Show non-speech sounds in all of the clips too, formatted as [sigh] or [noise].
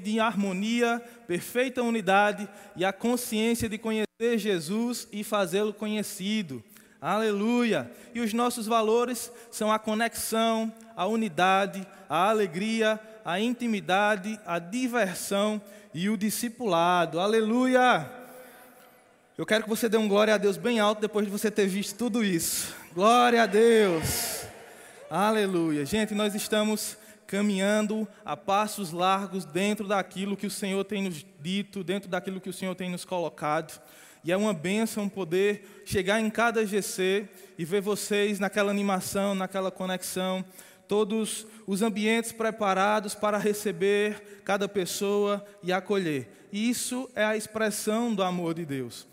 de harmonia, perfeita unidade e a consciência de conhecer Jesus e fazê-lo conhecido. Aleluia! E os nossos valores são a conexão, a unidade, a alegria, a intimidade, a diversão e o discipulado. Aleluia! Eu quero que você dê um glória a Deus bem alto depois de você ter visto tudo isso. Glória a Deus! Aleluia! Gente, nós estamos caminhando a passos largos dentro daquilo que o Senhor tem nos dito, dentro daquilo que o Senhor tem nos colocado. E é uma bênção poder chegar em cada GC e ver vocês naquela animação, naquela conexão, todos os ambientes preparados para receber cada pessoa e acolher. Isso é a expressão do amor de Deus.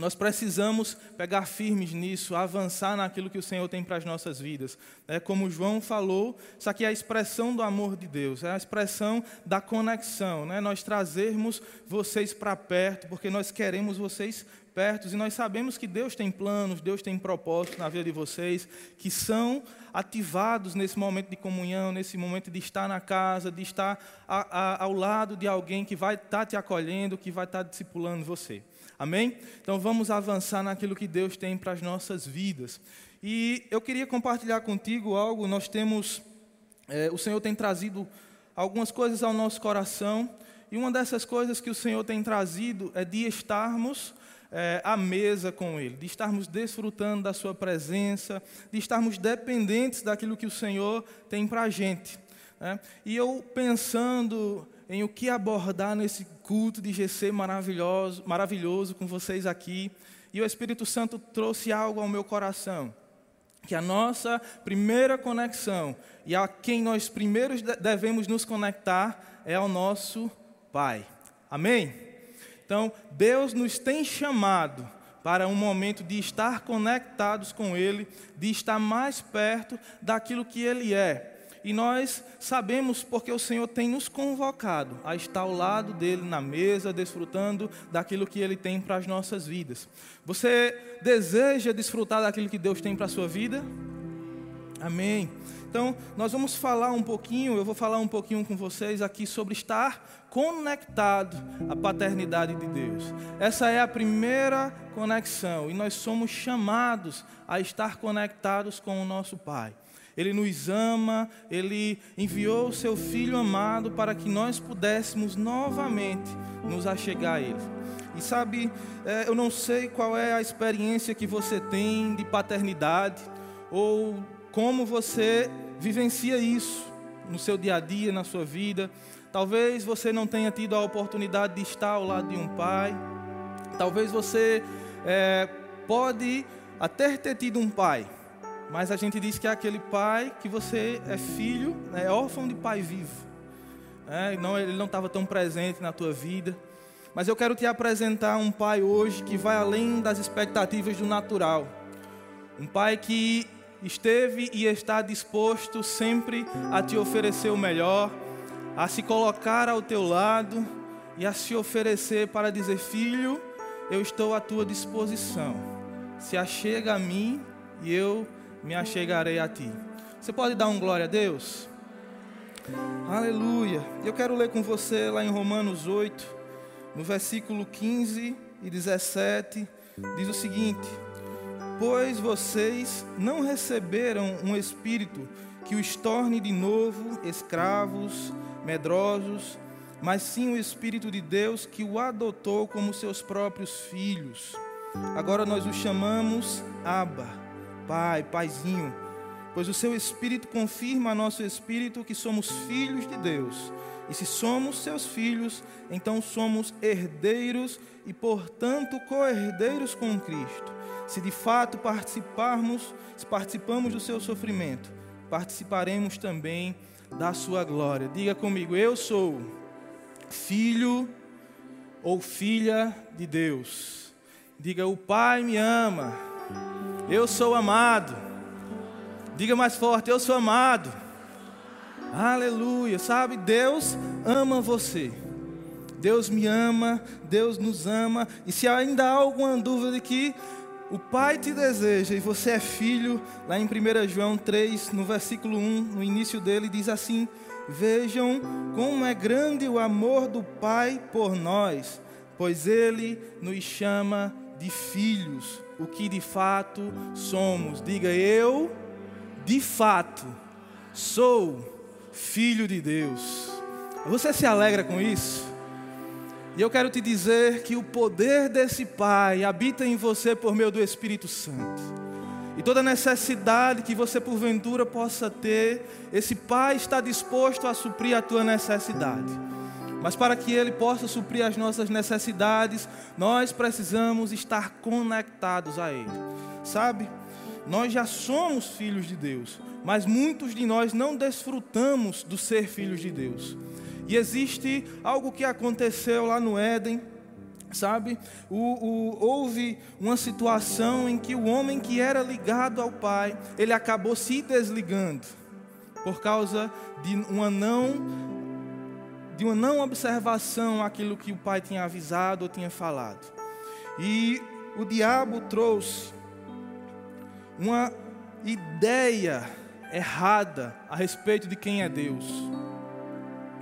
Nós precisamos pegar firmes nisso, avançar naquilo que o Senhor tem para as nossas vidas. É como João falou, isso aqui é a expressão do amor de Deus, é a expressão da conexão. Né? Nós trazermos vocês para perto, porque nós queremos vocês perto e nós sabemos que Deus tem planos, Deus tem propósitos na vida de vocês, que são ativados nesse momento de comunhão, nesse momento de estar na casa, de estar a, a, ao lado de alguém que vai estar tá te acolhendo, que vai estar tá discipulando você. Amém? Então vamos avançar naquilo que Deus tem para as nossas vidas. E eu queria compartilhar contigo algo. Nós temos, é, o Senhor tem trazido algumas coisas ao nosso coração. E uma dessas coisas que o Senhor tem trazido é de estarmos é, à mesa com Ele, de estarmos desfrutando da Sua presença, de estarmos dependentes daquilo que o Senhor tem para a gente. Né? E eu pensando em o que abordar nesse culto de GC maravilhoso, maravilhoso com vocês aqui. E o Espírito Santo trouxe algo ao meu coração. Que a nossa primeira conexão e a quem nós primeiros devemos nos conectar é ao nosso Pai. Amém? Então, Deus nos tem chamado para um momento de estar conectados com Ele, de estar mais perto daquilo que Ele é e nós sabemos porque o Senhor tem nos convocado a estar ao lado dele na mesa, desfrutando daquilo que ele tem para as nossas vidas. Você deseja desfrutar daquilo que Deus tem para a sua vida? Amém. Então, nós vamos falar um pouquinho, eu vou falar um pouquinho com vocês aqui sobre estar conectado à paternidade de Deus. Essa é a primeira conexão e nós somos chamados a estar conectados com o nosso Pai. Ele nos ama, Ele enviou o seu Filho amado para que nós pudéssemos novamente nos achegar a Ele. E sabe, é, eu não sei qual é a experiência que você tem de paternidade, ou como você vivencia isso no seu dia a dia, na sua vida. Talvez você não tenha tido a oportunidade de estar ao lado de um pai. Talvez você é, pode até ter tido um pai, mas a gente diz que é aquele pai que você é filho, é órfão de pai vivo. É, não, ele não estava tão presente na tua vida. Mas eu quero te apresentar um pai hoje que vai além das expectativas do natural. Um pai que esteve e está disposto sempre a te oferecer o melhor, a se colocar ao teu lado e a se oferecer para dizer: Filho, eu estou à tua disposição. Se achega a mim e eu me achegarei a ti. Você pode dar um glória a Deus? Aleluia. Eu quero ler com você lá em Romanos 8, no versículo 15 e 17, diz o seguinte: Pois vocês não receberam um espírito que os torne de novo escravos, medrosos, mas sim o Espírito de Deus que o adotou como seus próprios filhos. Agora nós o chamamos Abba Pai, Paizinho, pois o seu Espírito confirma a nosso Espírito que somos filhos de Deus. E se somos seus filhos, então somos herdeiros e, portanto, co-herdeiros com Cristo. Se de fato participarmos, se participamos do seu sofrimento, participaremos também da sua glória. Diga comigo, eu sou filho ou filha de Deus. Diga, o Pai me ama eu sou amado. Diga mais forte: Eu sou amado. Aleluia. Sabe, Deus ama você. Deus me ama, Deus nos ama. E se ainda há alguma dúvida de que o Pai te deseja e você é filho, lá em 1 João 3, no versículo 1, no início dele, diz assim: Vejam como é grande o amor do Pai por nós, pois Ele nos chama de filhos, o que de fato somos. Diga eu, de fato, sou filho de Deus. Você se alegra com isso? E eu quero te dizer que o poder desse Pai habita em você por meio do Espírito Santo. E toda necessidade que você porventura possa ter, esse Pai está disposto a suprir a tua necessidade. Mas para que Ele possa suprir as nossas necessidades, nós precisamos estar conectados a Ele. Sabe? Nós já somos filhos de Deus, mas muitos de nós não desfrutamos do ser filhos de Deus. E existe algo que aconteceu lá no Éden, sabe? O, o, houve uma situação em que o homem que era ligado ao pai, ele acabou se desligando por causa de uma não de uma não observação àquilo que o pai tinha avisado ou tinha falado. E o diabo trouxe uma ideia errada a respeito de quem é Deus.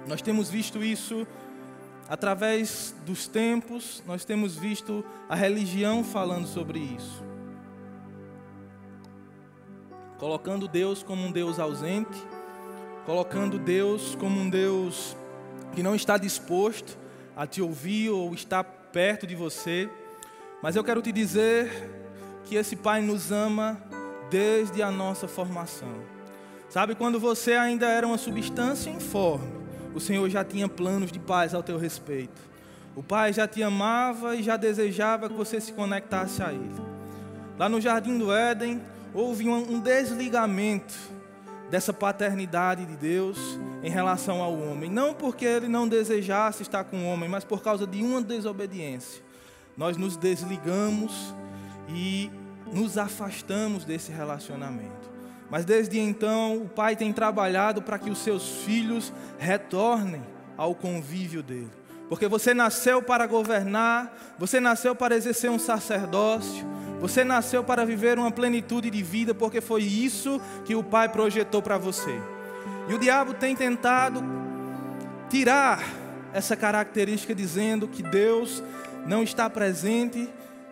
Nós temos visto isso através dos tempos, nós temos visto a religião falando sobre isso. Colocando Deus como um Deus ausente, colocando Deus como um Deus que não está disposto a te ouvir ou está perto de você. Mas eu quero te dizer que esse Pai nos ama desde a nossa formação. Sabe, quando você ainda era uma substância informe, o Senhor já tinha planos de paz ao teu respeito. O Pai já te amava e já desejava que você se conectasse a Ele. Lá no jardim do Éden, houve um desligamento dessa paternidade de Deus em relação ao homem. Não porque ele não desejasse estar com o homem, mas por causa de uma desobediência. Nós nos desligamos e nos afastamos desse relacionamento. Mas desde então, o Pai tem trabalhado para que os seus filhos retornem ao convívio dele. Porque você nasceu para governar, você nasceu para exercer um sacerdócio, você nasceu para viver uma plenitude de vida, porque foi isso que o Pai projetou para você. E o diabo tem tentado tirar essa característica, dizendo que Deus não está presente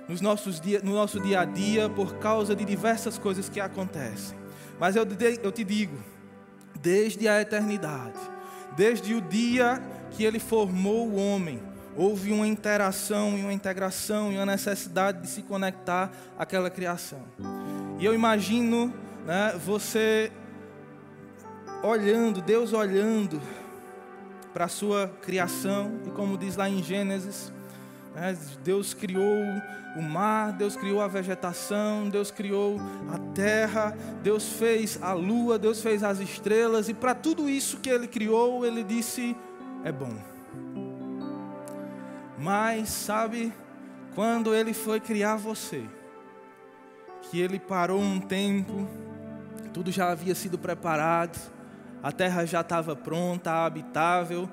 nos nossos dia, no nosso dia a dia por causa de diversas coisas que acontecem. Mas eu, eu te digo, desde a eternidade, desde o dia que ele formou o homem, houve uma interação e uma integração e uma necessidade de se conectar àquela criação. E eu imagino né, você olhando, Deus olhando para a sua criação, e como diz lá em Gênesis, né, Deus criou o mar, Deus criou a vegetação, Deus criou a terra, Deus fez a lua, Deus fez as estrelas, e para tudo isso que Ele criou, Ele disse: é bom. Mas, sabe, quando Ele foi criar você, que Ele parou um tempo, tudo já havia sido preparado, a terra já estava pronta, habitável,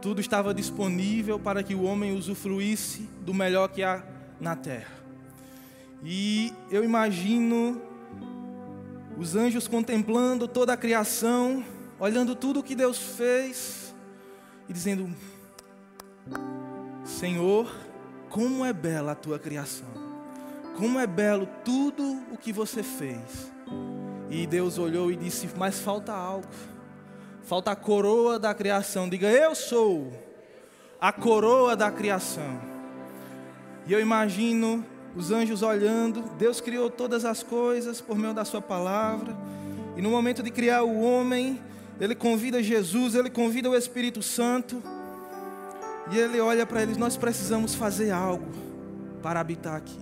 tudo estava disponível para que o homem usufruísse do melhor que há na terra. E eu imagino os anjos contemplando toda a criação, olhando tudo o que Deus fez e dizendo: Senhor, como é bela a tua criação, como é belo tudo o que você fez. E Deus olhou e disse: Mas falta algo, falta a coroa da criação. Diga: Eu sou a coroa da criação. E eu imagino os anjos olhando, Deus criou todas as coisas por meio da Sua palavra, e no momento de criar o homem, Ele convida Jesus, Ele convida o Espírito Santo, e Ele olha para eles: Nós precisamos fazer algo para habitar aqui.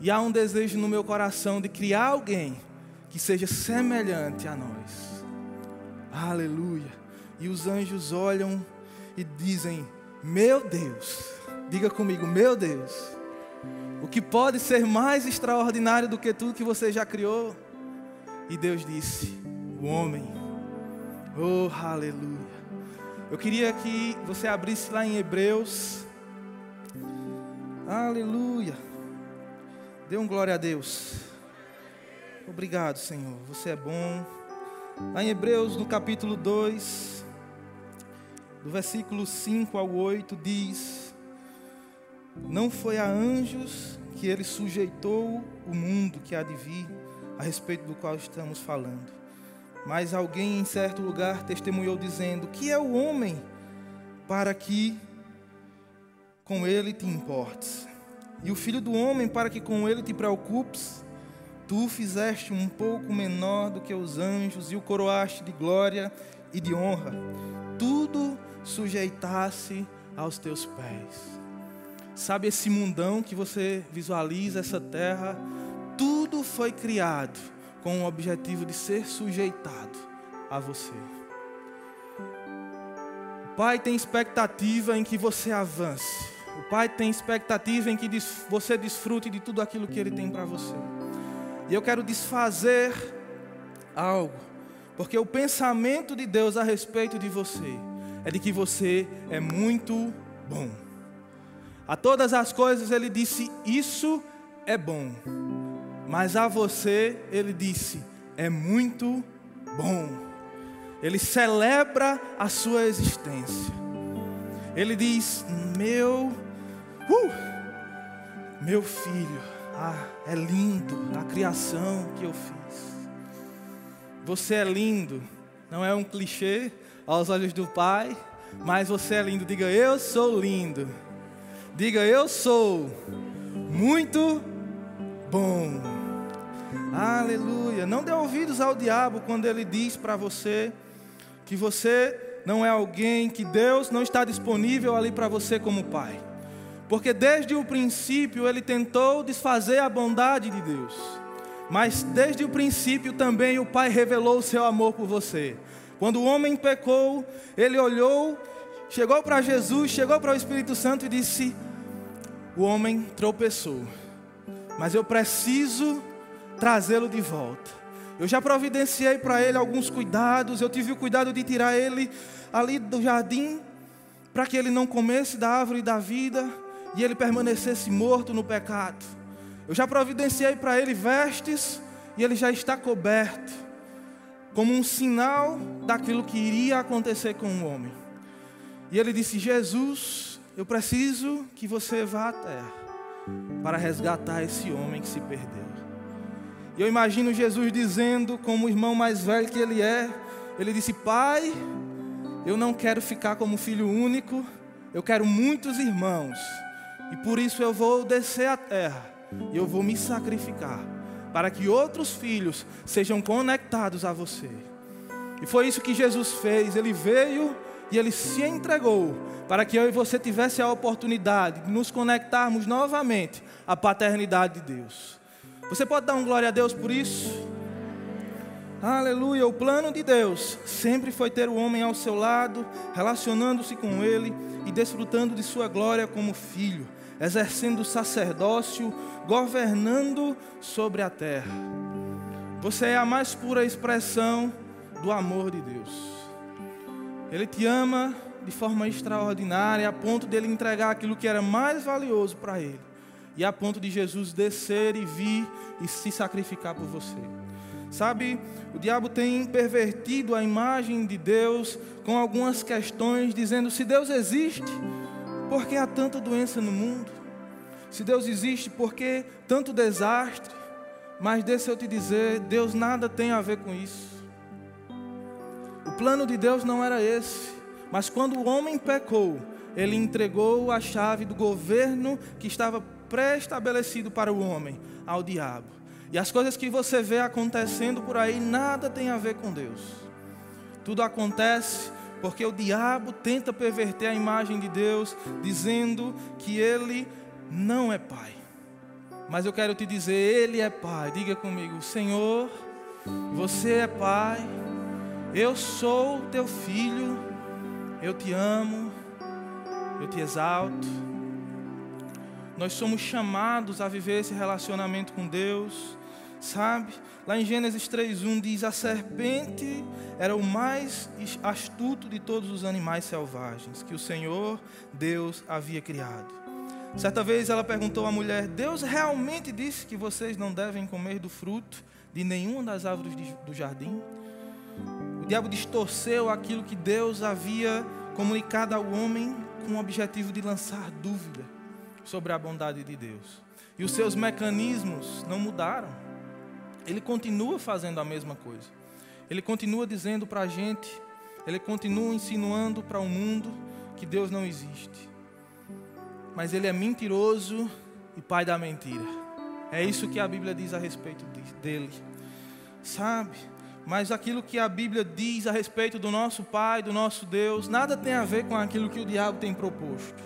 E há um desejo no meu coração de criar alguém que seja semelhante a nós. Aleluia. E os anjos olham e dizem: Meu Deus Diga comigo, meu Deus, o que pode ser mais extraordinário do que tudo que você já criou? E Deus disse: o homem. Oh, aleluia. Eu queria que você abrisse lá em Hebreus. Aleluia. Dê um glória a Deus. Obrigado, Senhor. Você é bom. Lá em Hebreus, no capítulo 2, do versículo 5 ao 8, diz: Não foi a anjos que ele sujeitou o mundo que há de vir, a respeito do qual estamos falando. Mas alguém em certo lugar testemunhou dizendo: Que é o homem para que com ele te importes? e o filho do homem para que com ele te preocupes. Tu fizeste um pouco menor do que os anjos e o coroaste de glória e de honra. Tudo sujeitasse aos teus pés. Sabe esse mundão que você visualiza, essa terra? Tudo foi criado com o objetivo de ser sujeitado a você. O Pai tem expectativa em que você avance. O Pai tem expectativa em que você desfrute de tudo aquilo que Ele tem para você. E eu quero desfazer algo, porque o pensamento de Deus a respeito de você é de que você é muito bom. A todas as coisas Ele disse: Isso é bom. Mas a você Ele disse: É muito bom. Ele celebra a sua existência. Ele diz: Meu Uh! Meu filho, ah, é lindo a criação que eu fiz. Você é lindo, não é um clichê aos olhos do Pai, mas você é lindo. Diga, eu sou lindo. Diga, eu sou muito bom. Aleluia. Não dê ouvidos ao diabo quando ele diz para você que você não é alguém, que Deus não está disponível ali para você como pai. Porque desde o princípio ele tentou desfazer a bondade de Deus. Mas desde o princípio também o Pai revelou o seu amor por você. Quando o homem pecou, ele olhou, chegou para Jesus, chegou para o Espírito Santo e disse: O homem tropeçou, mas eu preciso trazê-lo de volta. Eu já providenciei para ele alguns cuidados, eu tive o cuidado de tirar ele ali do jardim, para que ele não comesse da árvore da vida e ele permanecesse morto no pecado. Eu já providenciei para ele vestes e ele já está coberto, como um sinal daquilo que iria acontecer com o homem. E ele disse: Jesus, eu preciso que você vá à terra para resgatar esse homem que se perdeu. E eu imagino Jesus dizendo, como o irmão mais velho que ele é, ele disse: Pai, eu não quero ficar como filho único, eu quero muitos irmãos. E por isso eu vou descer à terra e eu vou me sacrificar para que outros filhos sejam conectados a você. E foi isso que Jesus fez. Ele veio e ele se entregou para que eu e você tivesse a oportunidade de nos conectarmos novamente à paternidade de Deus. Você pode dar um glória a Deus por isso? Aleluia. O plano de Deus sempre foi ter o homem ao seu lado, relacionando-se com ele e desfrutando de sua glória como filho exercendo o sacerdócio, governando sobre a terra. Você é a mais pura expressão do amor de Deus. Ele te ama de forma extraordinária, a ponto de ele entregar aquilo que era mais valioso para ele, e a ponto de Jesus descer e vir e se sacrificar por você. Sabe, o diabo tem pervertido a imagem de Deus com algumas questões, dizendo: se Deus existe, por que há tanta doença no mundo? Se Deus existe, por que tanto desastre? Mas deixa eu te dizer, Deus nada tem a ver com isso. O plano de Deus não era esse. Mas quando o homem pecou, ele entregou a chave do governo que estava pré-estabelecido para o homem ao diabo. E as coisas que você vê acontecendo por aí nada tem a ver com Deus. Tudo acontece porque o diabo tenta perverter a imagem de Deus, dizendo que ele não é pai. Mas eu quero te dizer, Ele é pai. Diga comigo, Senhor, você é pai. Eu sou teu filho. Eu te amo. Eu te exalto. Nós somos chamados a viver esse relacionamento com Deus. Sabe? Lá em Gênesis 3:1 diz: A serpente era o mais astuto de todos os animais selvagens que o Senhor Deus havia criado. Certa vez ela perguntou à mulher: Deus realmente disse que vocês não devem comer do fruto de nenhuma das árvores do jardim? O diabo distorceu aquilo que Deus havia comunicado ao homem com o objetivo de lançar dúvida sobre a bondade de Deus. E os seus mecanismos não mudaram. Ele continua fazendo a mesma coisa. Ele continua dizendo para a gente, ele continua insinuando para o mundo que Deus não existe. Mas ele é mentiroso e pai da mentira. É isso que a Bíblia diz a respeito dele. Sabe? Mas aquilo que a Bíblia diz a respeito do nosso Pai, do nosso Deus, nada tem a ver com aquilo que o diabo tem proposto.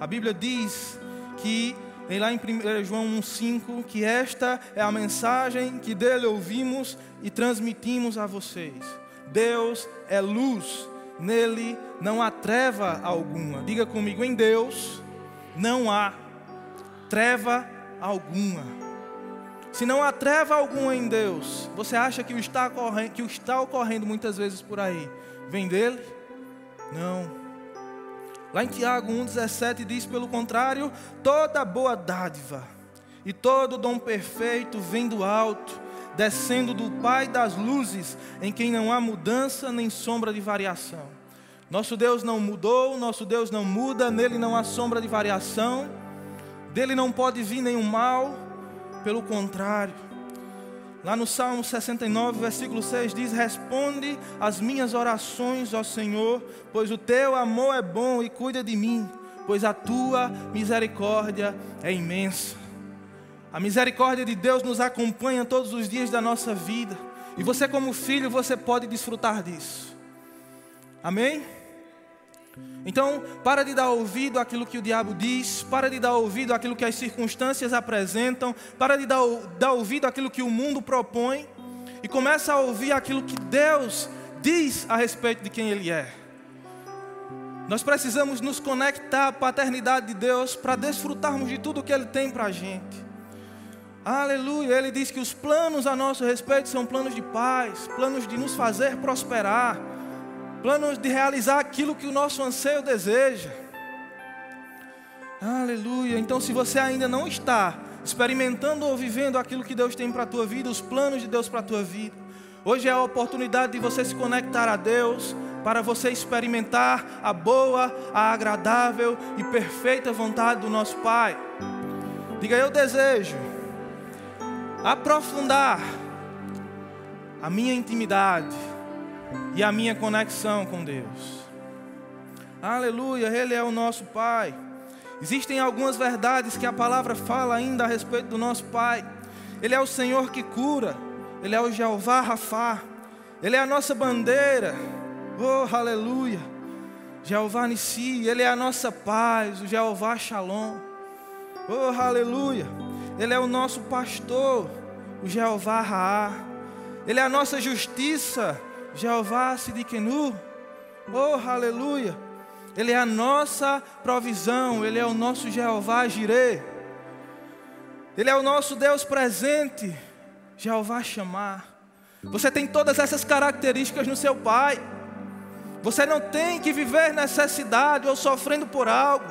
A Bíblia diz que, lá em 1 João 1,5, que esta é a mensagem que dele ouvimos e transmitimos a vocês. Deus é luz, nele não há treva alguma. Diga comigo, em Deus não há treva alguma. Se não há treva alguma em Deus, você acha que o está ocorrendo, que o está ocorrendo muitas vezes por aí vem dele? Não. Lá em Tiago 1,17 diz: pelo contrário, toda boa dádiva e todo dom perfeito vem do alto, descendo do Pai das luzes, em quem não há mudança nem sombra de variação. Nosso Deus não mudou, nosso Deus não muda, nele não há sombra de variação, dele não pode vir nenhum mal, pelo contrário. Lá no Salmo 69, versículo 6 diz: Responde as minhas orações, ó Senhor, pois o teu amor é bom e cuida de mim, pois a tua misericórdia é imensa. A misericórdia de Deus nos acompanha todos os dias da nossa vida, e você, como filho, você pode desfrutar disso. Amém? Então, para de dar ouvido àquilo que o diabo diz, para de dar ouvido àquilo que as circunstâncias apresentam, para de dar, dar ouvido àquilo que o mundo propõe, e começa a ouvir aquilo que Deus diz a respeito de quem Ele é. Nós precisamos nos conectar à paternidade de Deus para desfrutarmos de tudo que Ele tem para a gente. Aleluia, Ele diz que os planos a nosso respeito são planos de paz, planos de nos fazer prosperar planos de realizar aquilo que o nosso anseio deseja. Aleluia. Então, se você ainda não está experimentando ou vivendo aquilo que Deus tem para a tua vida, os planos de Deus para a tua vida, hoje é a oportunidade de você se conectar a Deus para você experimentar a boa, a agradável e perfeita vontade do nosso Pai. Diga, eu desejo aprofundar a minha intimidade e a minha conexão com Deus. Aleluia, Ele é o nosso Pai. Existem algumas verdades que a palavra fala ainda a respeito do nosso Pai. Ele é o Senhor que cura, Ele é o Jeová Rafá, Ele é a nossa bandeira. Oh, aleluia. Jeová Nissi, Ele é a nossa paz, o Jeová Shalom. Oh, aleluia. Ele é o nosso pastor, o Jeová Raá. Ele é a nossa justiça, Jeová Sidikenu, oh aleluia, Ele é a nossa provisão, Ele é o nosso Jeová Jireh, Ele é o nosso Deus presente, Jeová chamar. Você tem todas essas características no seu Pai. Você não tem que viver necessidade ou sofrendo por algo,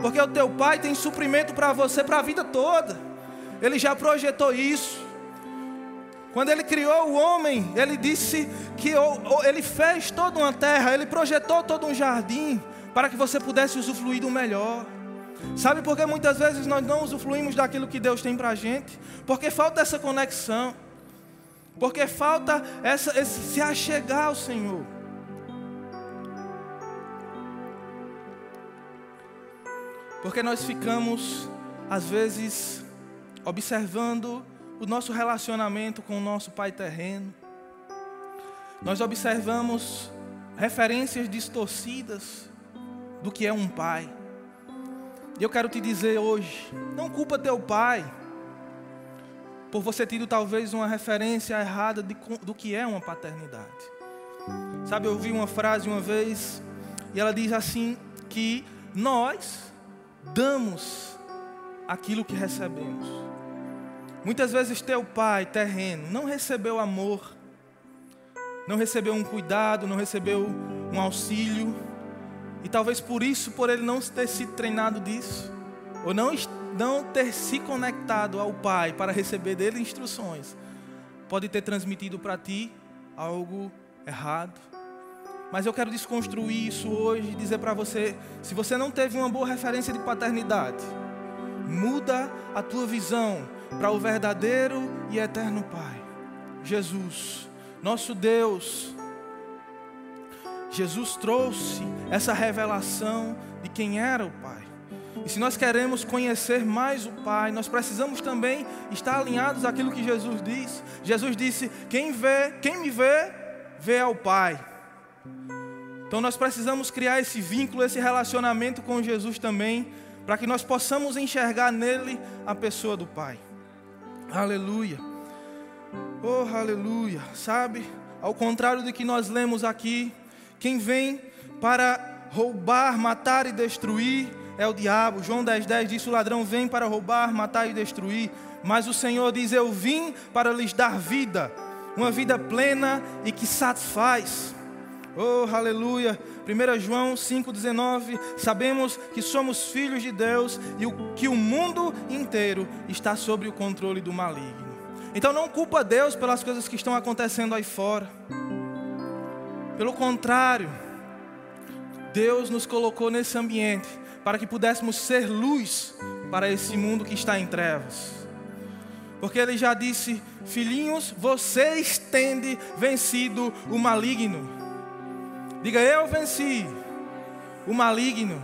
porque o teu Pai tem suprimento para você para a vida toda. Ele já projetou isso. Quando ele criou o homem, ele disse que ele fez toda uma terra, ele projetou todo um jardim para que você pudesse usufruir do melhor. Sabe por que muitas vezes nós não usufruímos daquilo que Deus tem para a gente? Porque falta essa conexão, porque falta essa, esse se achegar ao Senhor. Porque nós ficamos, às vezes, observando o nosso relacionamento com o nosso Pai terreno. Nós observamos referências distorcidas do que é um pai. E eu quero te dizer hoje, não culpa teu pai por você ter talvez uma referência errada de, do que é uma paternidade. Sabe, eu ouvi uma frase uma vez e ela diz assim que nós damos aquilo que recebemos. Muitas vezes teu pai terreno não recebeu amor, não recebeu um cuidado, não recebeu um auxílio, e talvez por isso, por ele não ter sido treinado disso, ou não, não ter se conectado ao Pai para receber dele instruções, pode ter transmitido para ti algo errado. Mas eu quero desconstruir isso hoje e dizer para você: se você não teve uma boa referência de paternidade, muda a tua visão para o verdadeiro e eterno Pai, Jesus, nosso Deus. Jesus trouxe essa revelação de quem era o Pai. E se nós queremos conhecer mais o Pai, nós precisamos também estar alinhados àquilo que Jesus diz. Jesus disse: "Quem vê, quem me vê, vê ao Pai". Então nós precisamos criar esse vínculo, esse relacionamento com Jesus também, para que nós possamos enxergar nele a pessoa do Pai. Aleluia. Oh, aleluia. Sabe? Ao contrário do que nós lemos aqui, quem vem para roubar, matar e destruir é o diabo. João 10,10 10 diz: O ladrão vem para roubar, matar e destruir. Mas o Senhor diz: Eu vim para lhes dar vida, uma vida plena e que satisfaz. Oh, aleluia. 1 João 5,19: Sabemos que somos filhos de Deus e que o mundo inteiro está sob o controle do maligno. Então não culpa Deus pelas coisas que estão acontecendo aí fora. Pelo contrário, Deus nos colocou nesse ambiente para que pudéssemos ser luz para esse mundo que está em trevas. Porque ele já disse: Filhinhos, vocês têm vencido o maligno. Diga, eu venci o maligno.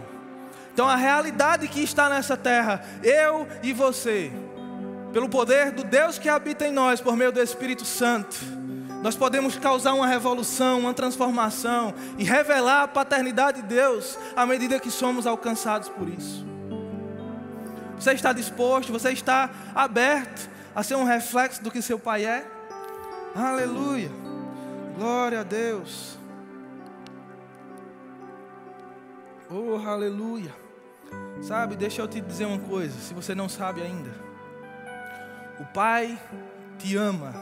Então a realidade que está nessa terra, eu e você, pelo poder do Deus que habita em nós, por meio do Espírito Santo, nós podemos causar uma revolução, uma transformação e revelar a paternidade de Deus à medida que somos alcançados por isso. Você está disposto, você está aberto a ser um reflexo do que seu pai é? Aleluia. Glória a Deus. Oh, aleluia. Sabe, deixa eu te dizer uma coisa, se você não sabe ainda. O Pai te ama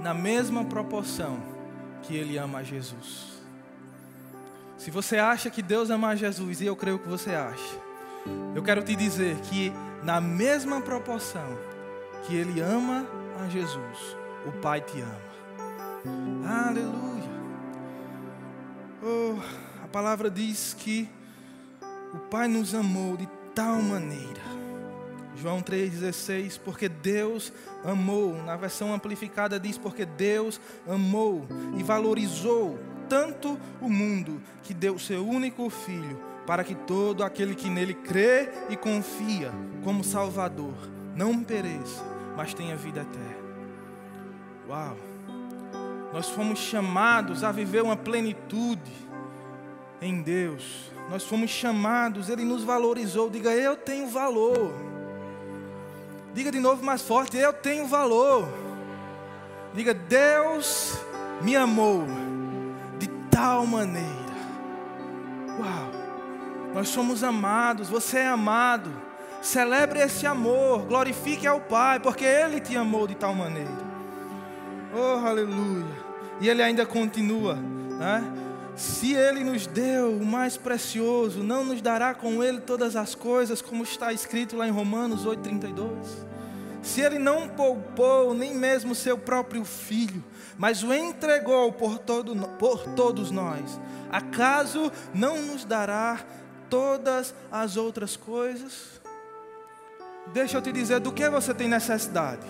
na mesma proporção que ele ama a Jesus. Se você acha que Deus ama a Jesus, e eu creio que você acha, eu quero te dizer que na mesma proporção que ele ama a Jesus, o Pai te ama. Aleluia. Oh, a palavra diz que o Pai nos amou de tal maneira João 3,16, porque Deus amou, na versão amplificada diz, porque Deus amou e valorizou tanto o mundo que deu seu único filho, para que todo aquele que nele crê e confia como Salvador não pereça, mas tenha vida eterna. Uau! Nós fomos chamados a viver uma plenitude em Deus. Nós fomos chamados, Ele nos valorizou. Diga, eu tenho valor. Diga de novo mais forte: Eu tenho valor. Diga, Deus me amou de tal maneira. Uau! Nós somos amados, você é amado. Celebre esse amor, glorifique ao Pai, porque Ele te amou de tal maneira. Oh, aleluia! E Ele ainda continua, né? Se Ele nos deu o mais precioso, não nos dará com Ele todas as coisas, como está escrito lá em Romanos 8,32? Se Ele não poupou nem mesmo seu próprio filho, mas o entregou por, todo, por todos nós, acaso não nos dará todas as outras coisas? Deixa eu te dizer do que você tem necessidade.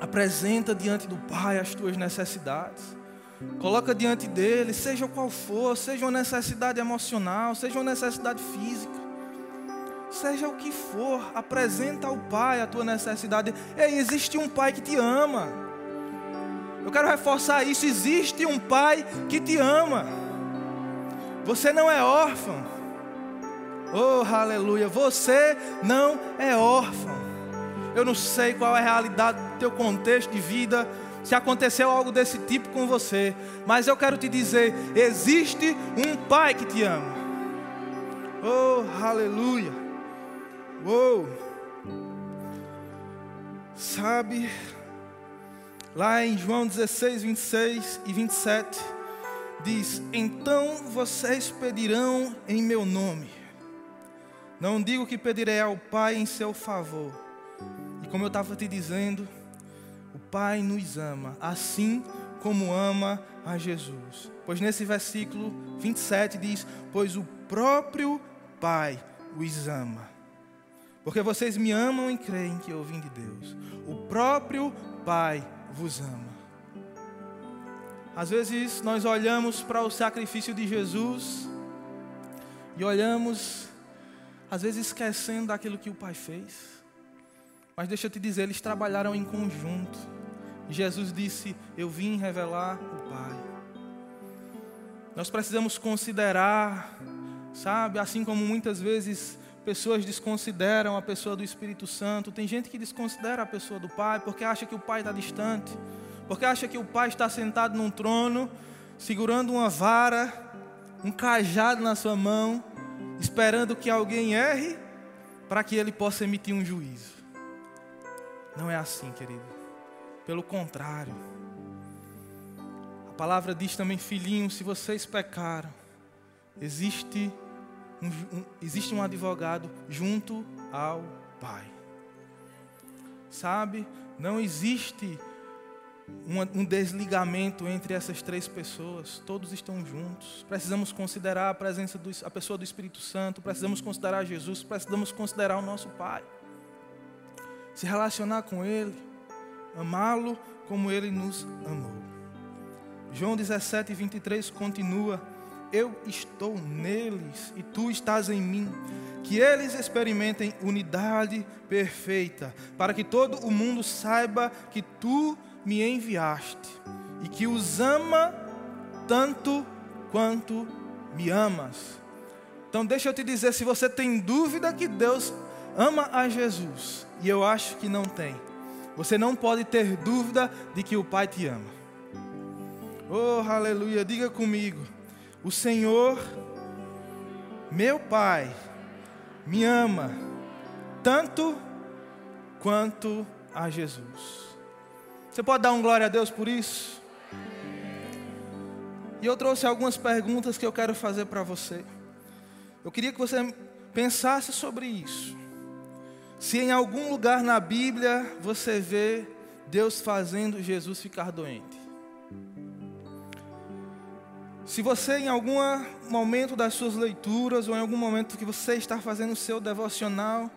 Apresenta diante do Pai as tuas necessidades. Coloca diante dele, seja qual for, seja uma necessidade emocional, seja uma necessidade física, seja o que for, apresenta ao Pai a tua necessidade. Ei, existe um Pai que te ama. Eu quero reforçar isso: existe um Pai que te ama. Você não é órfão. Oh, aleluia. Você não é órfão. Eu não sei qual é a realidade do teu contexto de vida se aconteceu algo desse tipo com você, mas eu quero te dizer: existe um Pai que te ama. Oh, aleluia. Oh, sabe, lá em João 16, 26 e 27, diz: Então vocês pedirão em meu nome, Não digo que pedirei ao Pai em seu favor. E como eu estava te dizendo, o Pai nos ama, assim como ama a Jesus. Pois nesse versículo 27 diz: Pois o próprio Pai os ama. Porque vocês me amam e creem que eu vim de Deus. O próprio Pai vos ama. Às vezes nós olhamos para o sacrifício de Jesus e olhamos às vezes esquecendo daquilo que o Pai fez. Mas deixa eu te dizer, eles trabalharam em conjunto. Jesus disse: Eu vim revelar o Pai. Nós precisamos considerar, sabe, assim como muitas vezes pessoas desconsideram a pessoa do Espírito Santo, tem gente que desconsidera a pessoa do Pai porque acha que o Pai está distante, porque acha que o Pai está sentado num trono, segurando uma vara, um cajado na sua mão esperando que alguém erre para que ele possa emitir um juízo. Não é assim, querido. Pelo contrário. A palavra diz também, filhinho, se vocês pecaram, existe um, um, existe um advogado junto ao Pai. Sabe? Não existe um, desligamento entre essas três pessoas, todos estão juntos. Precisamos considerar a presença do, a pessoa do Espírito Santo, precisamos considerar Jesus, precisamos considerar o nosso Pai. Se relacionar com Ele, amá-lo como Ele nos amou. João 17, 23 continua: Eu estou neles e tu estás em mim. Que eles experimentem unidade perfeita, para que todo o mundo saiba que tu me enviaste e que os ama tanto quanto me amas. Então, deixa eu te dizer: se você tem dúvida que Deus ama a Jesus, e eu acho que não tem, você não pode ter dúvida de que o Pai te ama. Oh, aleluia, diga comigo: o Senhor, meu Pai, me ama tanto quanto a Jesus. Você pode dar um glória a Deus por isso? E eu trouxe algumas perguntas que eu quero fazer para você. Eu queria que você pensasse sobre isso. Se em algum lugar na Bíblia você vê Deus fazendo Jesus ficar doente. Se você em algum momento das suas leituras ou em algum momento que você está fazendo o seu devocional,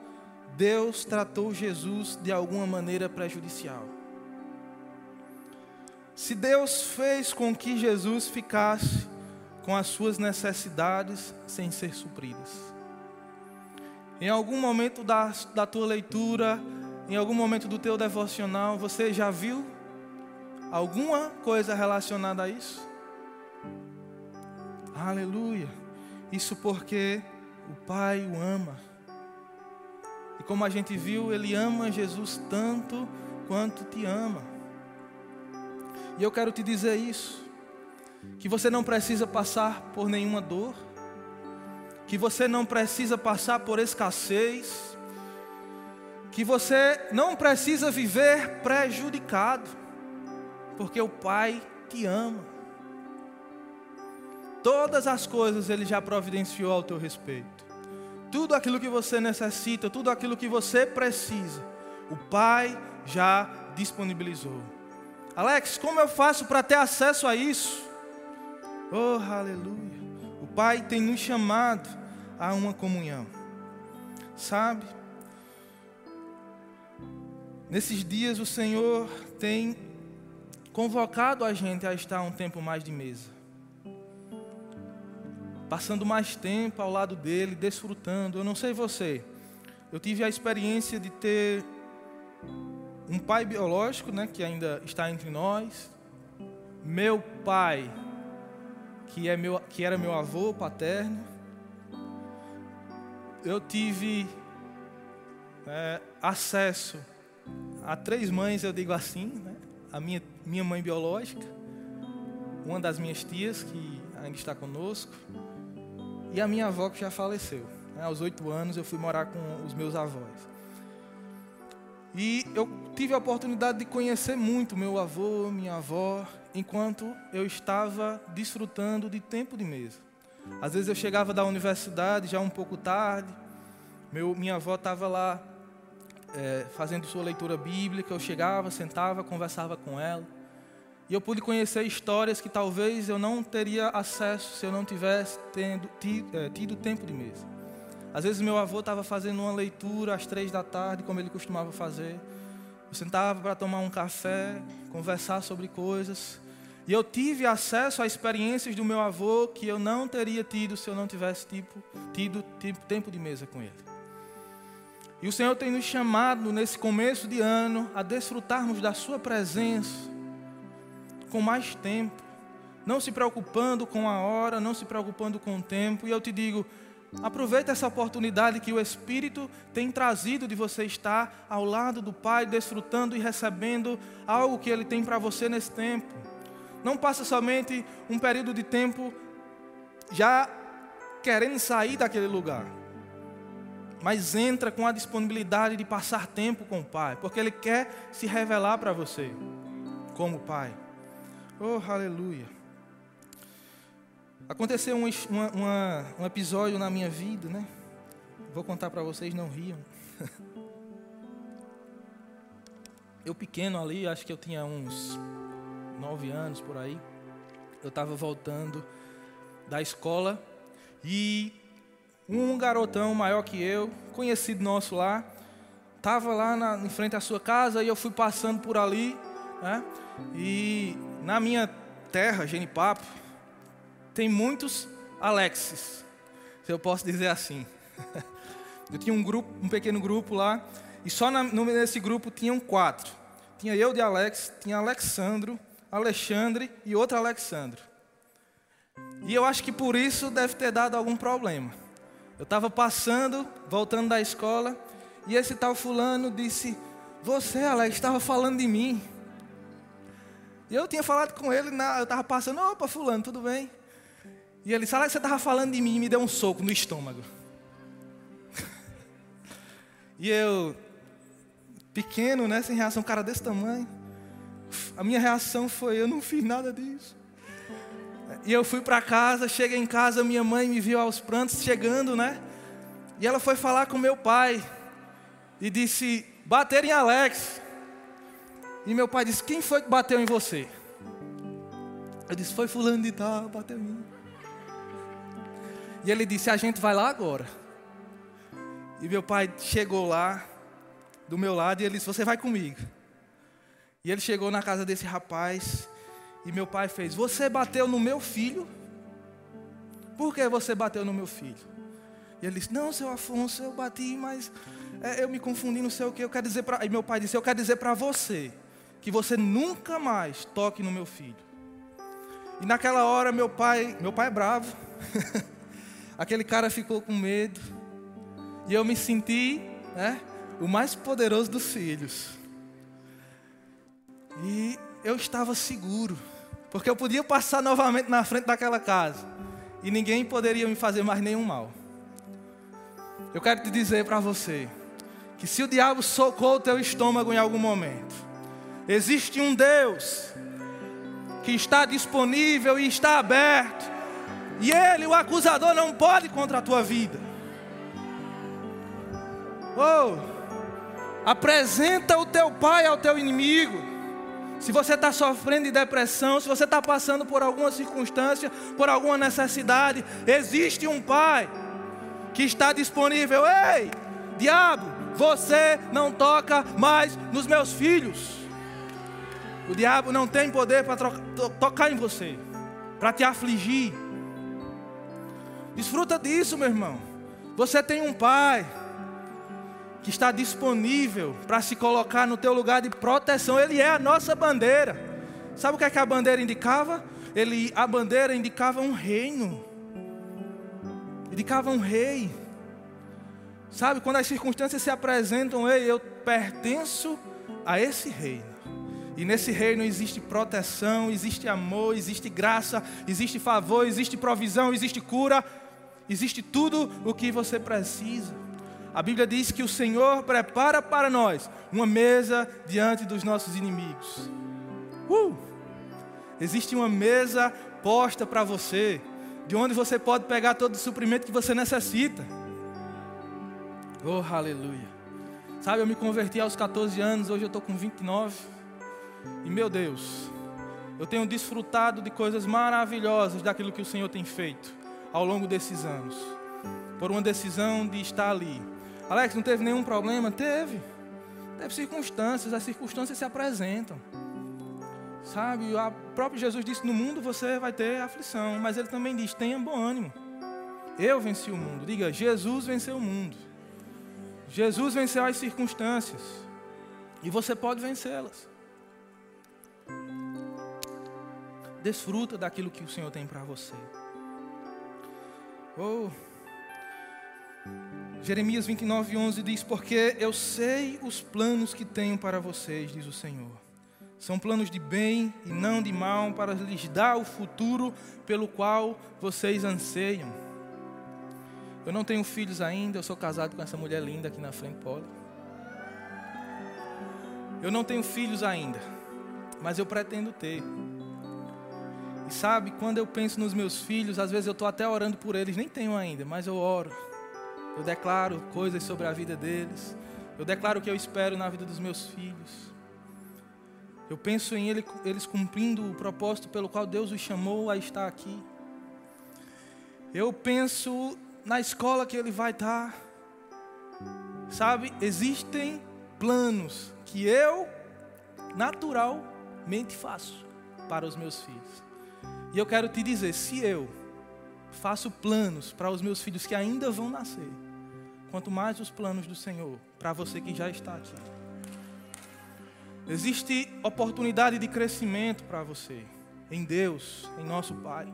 Deus tratou Jesus de alguma maneira prejudicial. Se Deus fez com que Jesus ficasse com as suas necessidades sem ser supridas. Em algum momento da, da tua leitura, em algum momento do teu devocional, você já viu alguma coisa relacionada a isso? Aleluia. Isso porque o Pai o ama. E como a gente viu, Ele ama Jesus tanto quanto te ama. E eu quero te dizer isso: que você não precisa passar por nenhuma dor, que você não precisa passar por escassez, que você não precisa viver prejudicado, porque o Pai te ama. Todas as coisas Ele já providenciou ao teu respeito. Tudo aquilo que você necessita, tudo aquilo que você precisa, o Pai já disponibilizou. Alex, como eu faço para ter acesso a isso? Oh, aleluia. Pai tem nos chamado a uma comunhão. Sabe? Nesses dias o Senhor tem convocado a gente a estar um tempo mais de mesa. Passando mais tempo ao lado dele, desfrutando. Eu não sei você. Eu tive a experiência de ter um pai biológico, né, que ainda está entre nós, meu pai, que, é meu, que era meu avô paterno. Eu tive é, acesso a três mães, eu digo assim, né? a minha, minha mãe biológica, uma das minhas tias, que ainda está conosco, e a minha avó, que já faleceu. Né? Aos oito anos eu fui morar com os meus avós. E eu tive a oportunidade de conhecer muito meu avô, minha avó, enquanto eu estava desfrutando de tempo de mesa. Às vezes eu chegava da universidade já um pouco tarde, Meu, minha avó estava lá é, fazendo sua leitura bíblica. Eu chegava, sentava, conversava com ela. E eu pude conhecer histórias que talvez eu não teria acesso se eu não tivesse tendo, tido, é, tido tempo de mesa. Às vezes meu avô estava fazendo uma leitura às três da tarde, como ele costumava fazer. Eu sentava para tomar um café, conversar sobre coisas. E eu tive acesso a experiências do meu avô que eu não teria tido se eu não tivesse tipo, tido tipo, tempo de mesa com ele. E o Senhor tem nos chamado nesse começo de ano a desfrutarmos da Sua presença com mais tempo, não se preocupando com a hora, não se preocupando com o tempo. E eu te digo, aproveita essa oportunidade que o Espírito tem trazido de você estar ao lado do Pai, desfrutando e recebendo algo que Ele tem para você nesse tempo. Não passa somente um período de tempo já querendo sair daquele lugar. Mas entra com a disponibilidade de passar tempo com o Pai, porque Ele quer se revelar para você como Pai. Oh, aleluia. Aconteceu um, uma, uma, um episódio na minha vida, né? Vou contar para vocês, não riam. [laughs] Eu pequeno ali, acho que eu tinha uns nove anos por aí, eu estava voltando da escola e um garotão maior que eu, conhecido nosso lá, estava lá na, em frente à sua casa e eu fui passando por ali, né? E na minha terra, Genipapo, tem muitos Alexes, se eu posso dizer assim. [laughs] Eu tinha um grupo, um pequeno grupo lá, e só na, nesse grupo tinham quatro. Tinha eu de Alex, tinha Alexandro, Alexandre e outro Alexandre. E eu acho que por isso deve ter dado algum problema. Eu estava passando, voltando da escola, e esse tal fulano disse: Você, Alex, estava falando de mim. E eu tinha falado com ele, eu estava passando, opa, fulano, tudo bem? E ele disse, Alex, você estava falando de mim e me deu um soco no estômago. [laughs] e eu, pequeno, né, sem reação, um cara desse tamanho. A minha reação foi: eu não fiz nada disso. E eu fui para casa, cheguei em casa, minha mãe me viu aos prantos chegando, né? E ela foi falar com meu pai e disse: bater em Alex. E meu pai disse: Quem foi que bateu em você? Eu disse: Foi fulano de tal, bateu em mim. E ele disse: A gente vai lá agora. E meu pai chegou lá, do meu lado, e ele disse: Você vai comigo. E ele chegou na casa desse rapaz e meu pai fez: Você bateu no meu filho? Por que você bateu no meu filho? E ele disse: Não, seu Afonso, eu bati, mas é, eu me confundi, não sei o que. Eu quero dizer para. E meu pai disse: Eu quero dizer para você que você nunca mais toque no meu filho. E naquela hora meu pai, meu pai é bravo. [laughs] Aquele cara ficou com medo. E eu me senti, né, o mais poderoso dos filhos. E eu estava seguro, porque eu podia passar novamente na frente daquela casa e ninguém poderia me fazer mais nenhum mal. Eu quero te dizer para você que se o diabo socou o teu estômago em algum momento, existe um Deus que está disponível e está aberto, e ele, o acusador, não pode contra a tua vida. Oh, apresenta o teu pai ao teu inimigo se você está sofrendo de depressão, se você está passando por alguma circunstância, por alguma necessidade, existe um Pai que está disponível. Ei, diabo, você não toca mais nos meus filhos. O diabo não tem poder para to tocar em você, para te afligir. Desfruta disso, meu irmão. Você tem um Pai que está disponível para se colocar no teu lugar de proteção. Ele é a nossa bandeira. Sabe o que, é que a bandeira indicava? Ele, a bandeira indicava um reino. Indicava um rei. Sabe, quando as circunstâncias se apresentam, ei, eu pertenço a esse reino. E nesse reino existe proteção, existe amor, existe graça, existe favor, existe provisão, existe cura, existe tudo o que você precisa. A Bíblia diz que o Senhor prepara para nós uma mesa diante dos nossos inimigos. Uh! Existe uma mesa posta para você, de onde você pode pegar todo o suprimento que você necessita. Oh, aleluia. Sabe, eu me converti aos 14 anos, hoje eu estou com 29. E meu Deus, eu tenho desfrutado de coisas maravilhosas daquilo que o Senhor tem feito ao longo desses anos. Por uma decisão de estar ali. Alex, não teve nenhum problema? Teve. Teve circunstâncias, as circunstâncias se apresentam. Sabe, o próprio Jesus disse: No mundo você vai ter aflição, mas ele também diz: Tenha bom ânimo. Eu venci o mundo. Diga: Jesus venceu o mundo. Jesus venceu as circunstâncias. E você pode vencê-las. Desfruta daquilo que o Senhor tem para você. Oh. Jeremias 29, 11 diz: Porque eu sei os planos que tenho para vocês, diz o Senhor são planos de bem e não de mal para lhes dar o futuro pelo qual vocês anseiam. Eu não tenho filhos ainda, eu sou casado com essa mulher linda aqui na frente, Paula. Eu não tenho filhos ainda, mas eu pretendo ter. E sabe, quando eu penso nos meus filhos, às vezes eu estou até orando por eles, nem tenho ainda, mas eu oro. Eu declaro coisas sobre a vida deles. Eu declaro o que eu espero na vida dos meus filhos. Eu penso em ele, eles cumprindo o propósito pelo qual Deus os chamou a estar aqui. Eu penso na escola que ele vai estar. Sabe, existem planos que eu naturalmente faço para os meus filhos. E eu quero te dizer, se eu faço planos para os meus filhos que ainda vão nascer, quanto mais os planos do Senhor para você que já está aqui. Existe oportunidade de crescimento para você em Deus, em nosso Pai.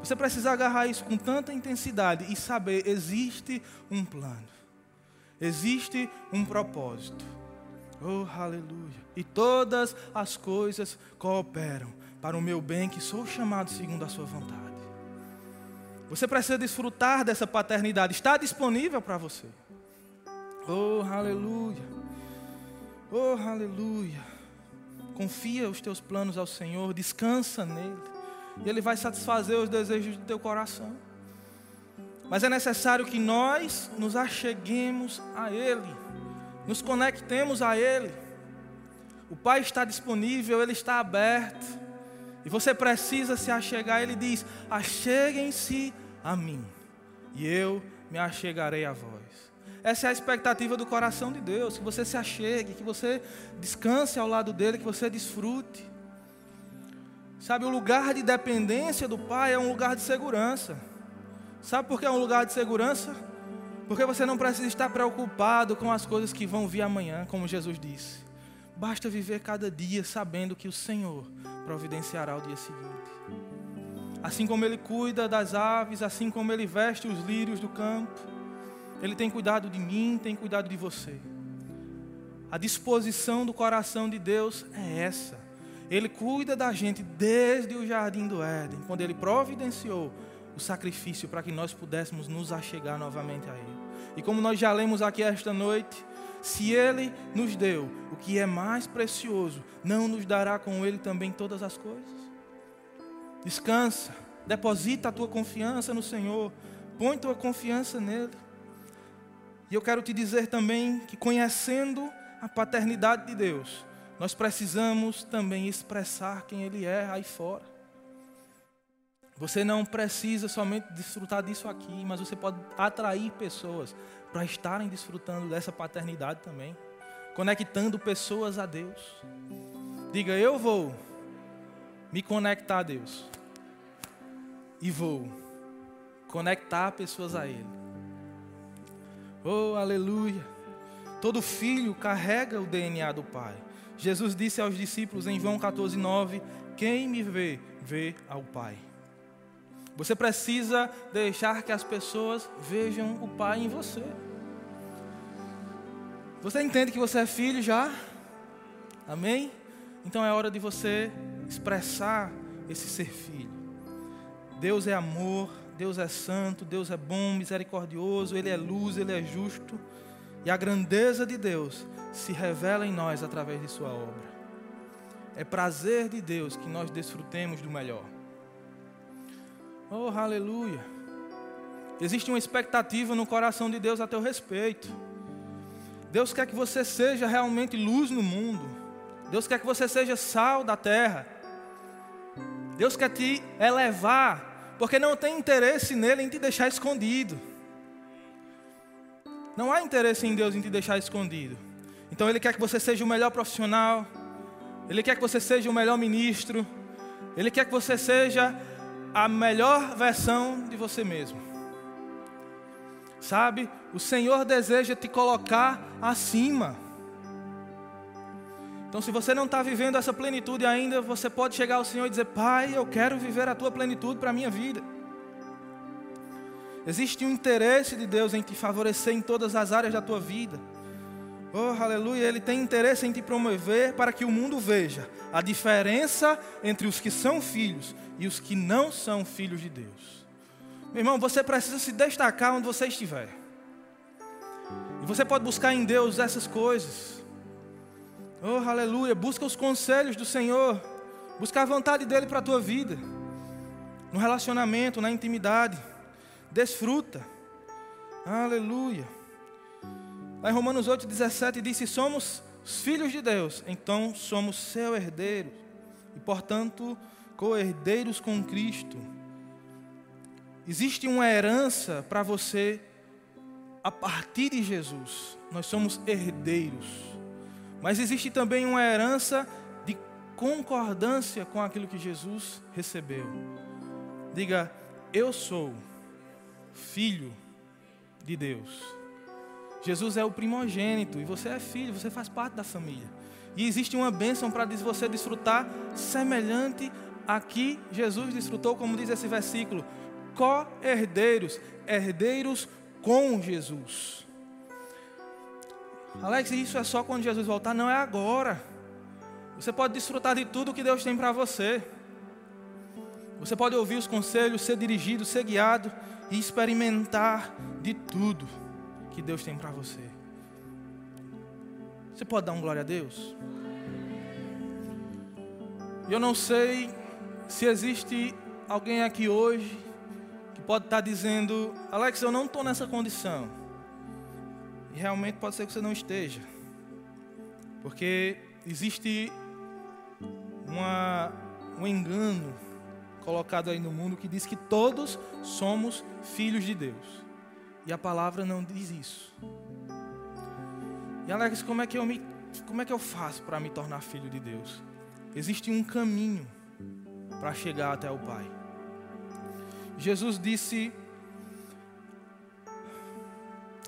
Você precisa agarrar isso com tanta intensidade e saber existe um plano. Existe um propósito. Oh, aleluia. E todas as coisas cooperam para o meu bem, que sou chamado segundo a sua vontade. Você precisa desfrutar dessa paternidade. Está disponível para você. Oh, aleluia. Oh, aleluia. Confia os teus planos ao Senhor, descansa nele. E ele vai satisfazer os desejos do teu coração. Mas é necessário que nós nos acheguemos a ele, nos conectemos a ele. O Pai está disponível, ele está aberto. E você precisa se achegar. Ele diz: Acheguem-se a mim, e eu me achegarei a vós. Essa é a expectativa do coração de Deus, que você se achegue, que você descanse ao lado dele, que você desfrute. Sabe, o lugar de dependência do Pai é um lugar de segurança. Sabe por que é um lugar de segurança? Porque você não precisa estar preocupado com as coisas que vão vir amanhã, como Jesus disse. Basta viver cada dia sabendo que o Senhor providenciará o dia seguinte. Assim como Ele cuida das aves, assim como Ele veste os lírios do campo, ele tem cuidado de mim, tem cuidado de você. A disposição do coração de Deus é essa. Ele cuida da gente desde o jardim do Éden, quando ele providenciou o sacrifício para que nós pudéssemos nos achegar novamente a Ele. E como nós já lemos aqui esta noite, se Ele nos deu o que é mais precioso, não nos dará com Ele também todas as coisas? Descansa, deposita a tua confiança no Senhor, põe tua confiança nele. E eu quero te dizer também que conhecendo a paternidade de Deus, nós precisamos também expressar quem Ele é aí fora. Você não precisa somente desfrutar disso aqui, mas você pode atrair pessoas para estarem desfrutando dessa paternidade também, conectando pessoas a Deus. Diga, eu vou me conectar a Deus e vou conectar pessoas a Ele. Oh, aleluia. Todo filho carrega o DNA do Pai. Jesus disse aos discípulos em João 14, 9: Quem me vê, vê ao Pai. Você precisa deixar que as pessoas vejam o Pai em você. Você entende que você é filho já? Amém? Então é hora de você expressar esse ser filho. Deus é amor, Deus é santo, Deus é bom, misericordioso, Ele é luz, Ele é justo. E a grandeza de Deus se revela em nós através de Sua obra. É prazer de Deus que nós desfrutemos do melhor. Oh, aleluia. Existe uma expectativa no coração de Deus a teu respeito. Deus quer que você seja realmente luz no mundo. Deus quer que você seja sal da terra. Deus quer te elevar, porque não tem interesse nele em te deixar escondido. Não há interesse em Deus em te deixar escondido. Então Ele quer que você seja o melhor profissional, Ele quer que você seja o melhor ministro, Ele quer que você seja a melhor versão de você mesmo. Sabe, o Senhor deseja te colocar acima. Então, se você não está vivendo essa plenitude ainda, você pode chegar ao Senhor e dizer: Pai, eu quero viver a tua plenitude para a minha vida. Existe um interesse de Deus em te favorecer em todas as áreas da tua vida. Oh, aleluia, Ele tem interesse em te promover para que o mundo veja a diferença entre os que são filhos e os que não são filhos de Deus. Meu irmão, você precisa se destacar onde você estiver. E você pode buscar em Deus essas coisas. Oh, aleluia, busca os conselhos do Senhor. Busca a vontade dEle para a tua vida. No relacionamento, na intimidade. Desfruta. Aleluia. Lá em Romanos 8,17 diz: Se somos filhos de Deus, então somos seu herdeiro, e portanto co-herdeiros com Cristo. Existe uma herança para você a partir de Jesus. Nós somos herdeiros. Mas existe também uma herança de concordância com aquilo que Jesus recebeu. Diga, eu sou filho de Deus. Jesus é o primogênito e você é filho, você faz parte da família. E existe uma bênção para você desfrutar semelhante a que Jesus desfrutou, como diz esse versículo: co-herdeiros, herdeiros com Jesus. Alex, isso é só quando Jesus voltar? Não é agora. Você pode desfrutar de tudo que Deus tem para você. Você pode ouvir os conselhos, ser dirigido, ser guiado e experimentar de tudo que Deus tem para você. Você pode dar um glória a Deus? Eu não sei se existe alguém aqui hoje que pode estar dizendo: Alex, eu não estou nessa condição. E realmente pode ser que você não esteja, porque existe uma, um engano colocado aí no mundo que diz que todos somos filhos de Deus. E a palavra não diz isso. E Alex, como é que eu me como é que eu faço para me tornar filho de Deus? Existe um caminho para chegar até o Pai. Jesus disse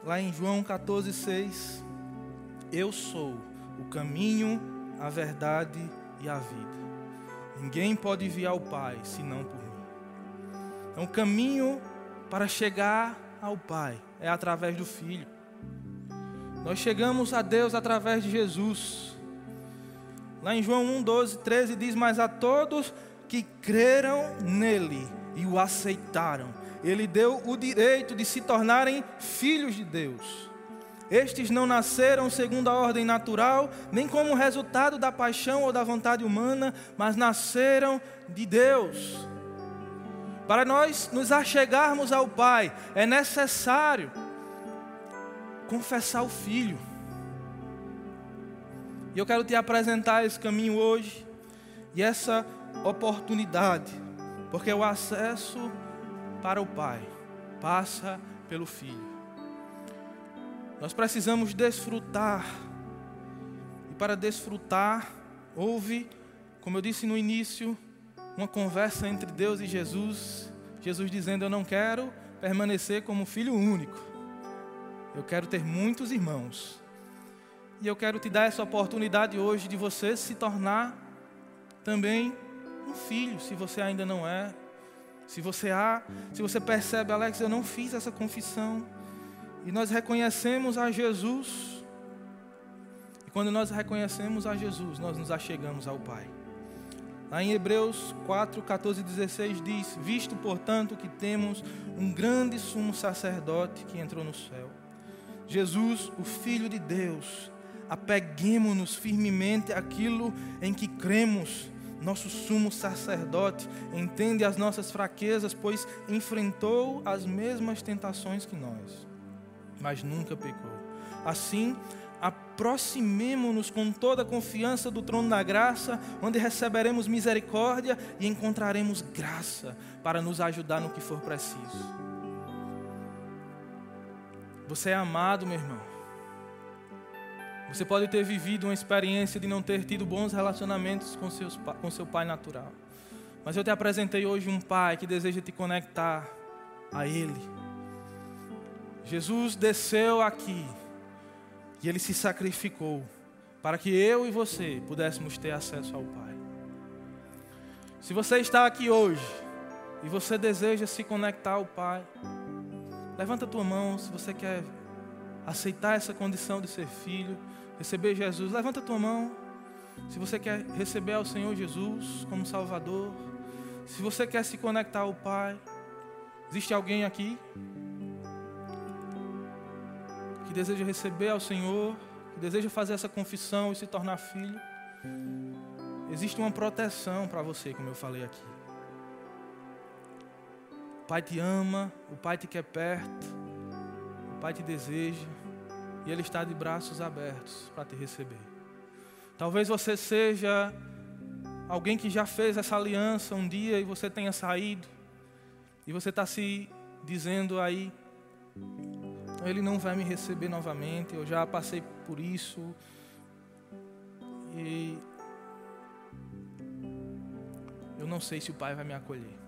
lá em João 14:6, eu sou o caminho, a verdade e a vida. Ninguém pode vir ao Pai senão por mim. Então, o caminho para chegar ao Pai é através do Filho. Nós chegamos a Deus através de Jesus. Lá em João 1, 12, 13 diz: Mas a todos que creram nele e o aceitaram, ele deu o direito de se tornarem filhos de Deus. Estes não nasceram segundo a ordem natural, nem como resultado da paixão ou da vontade humana, mas nasceram de Deus. Para nós nos achegarmos ao Pai, é necessário confessar o Filho. E eu quero te apresentar esse caminho hoje e essa oportunidade, porque o acesso para o Pai passa pelo Filho. Nós precisamos desfrutar, e para desfrutar, houve, como eu disse no início, uma conversa entre Deus e Jesus, Jesus dizendo: Eu não quero permanecer como filho único, eu quero ter muitos irmãos. E eu quero te dar essa oportunidade hoje de você se tornar também um filho, se você ainda não é. Se você há, se você percebe, Alex, eu não fiz essa confissão. E nós reconhecemos a Jesus. E quando nós reconhecemos a Jesus, nós nos achegamos ao Pai. Lá em Hebreus 4, 14 e 16 diz: Visto, portanto, que temos um grande sumo sacerdote que entrou no céu, Jesus, o Filho de Deus, apeguemos-nos firmemente àquilo em que cremos. Nosso sumo sacerdote entende as nossas fraquezas, pois enfrentou as mesmas tentações que nós, mas nunca pecou. Assim, aproximemo-nos com toda a confiança do trono da graça, onde receberemos misericórdia e encontraremos graça para nos ajudar no que for preciso. Você é amado, meu irmão. Você pode ter vivido uma experiência de não ter tido bons relacionamentos com, seus, com seu pai natural. Mas eu te apresentei hoje um pai que deseja te conectar a Ele. Jesus desceu aqui e ele se sacrificou para que eu e você pudéssemos ter acesso ao Pai. Se você está aqui hoje e você deseja se conectar ao Pai, levanta a tua mão se você quer aceitar essa condição de ser filho, receber Jesus, levanta a tua mão. Se você quer receber ao Senhor Jesus como Salvador, se você quer se conectar ao Pai, existe alguém aqui? Que deseja receber ao Senhor, que deseja fazer essa confissão e se tornar filho, existe uma proteção para você, como eu falei aqui. O Pai te ama, o Pai te quer perto, o Pai te deseja e Ele está de braços abertos para te receber. Talvez você seja alguém que já fez essa aliança um dia e você tenha saído e você está se dizendo aí ele não vai me receber novamente, eu já passei por isso. E eu não sei se o Pai vai me acolher.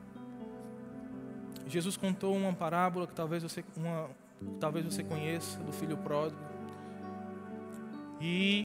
Jesus contou uma parábola que talvez você, uma, talvez você conheça, do filho pródigo. E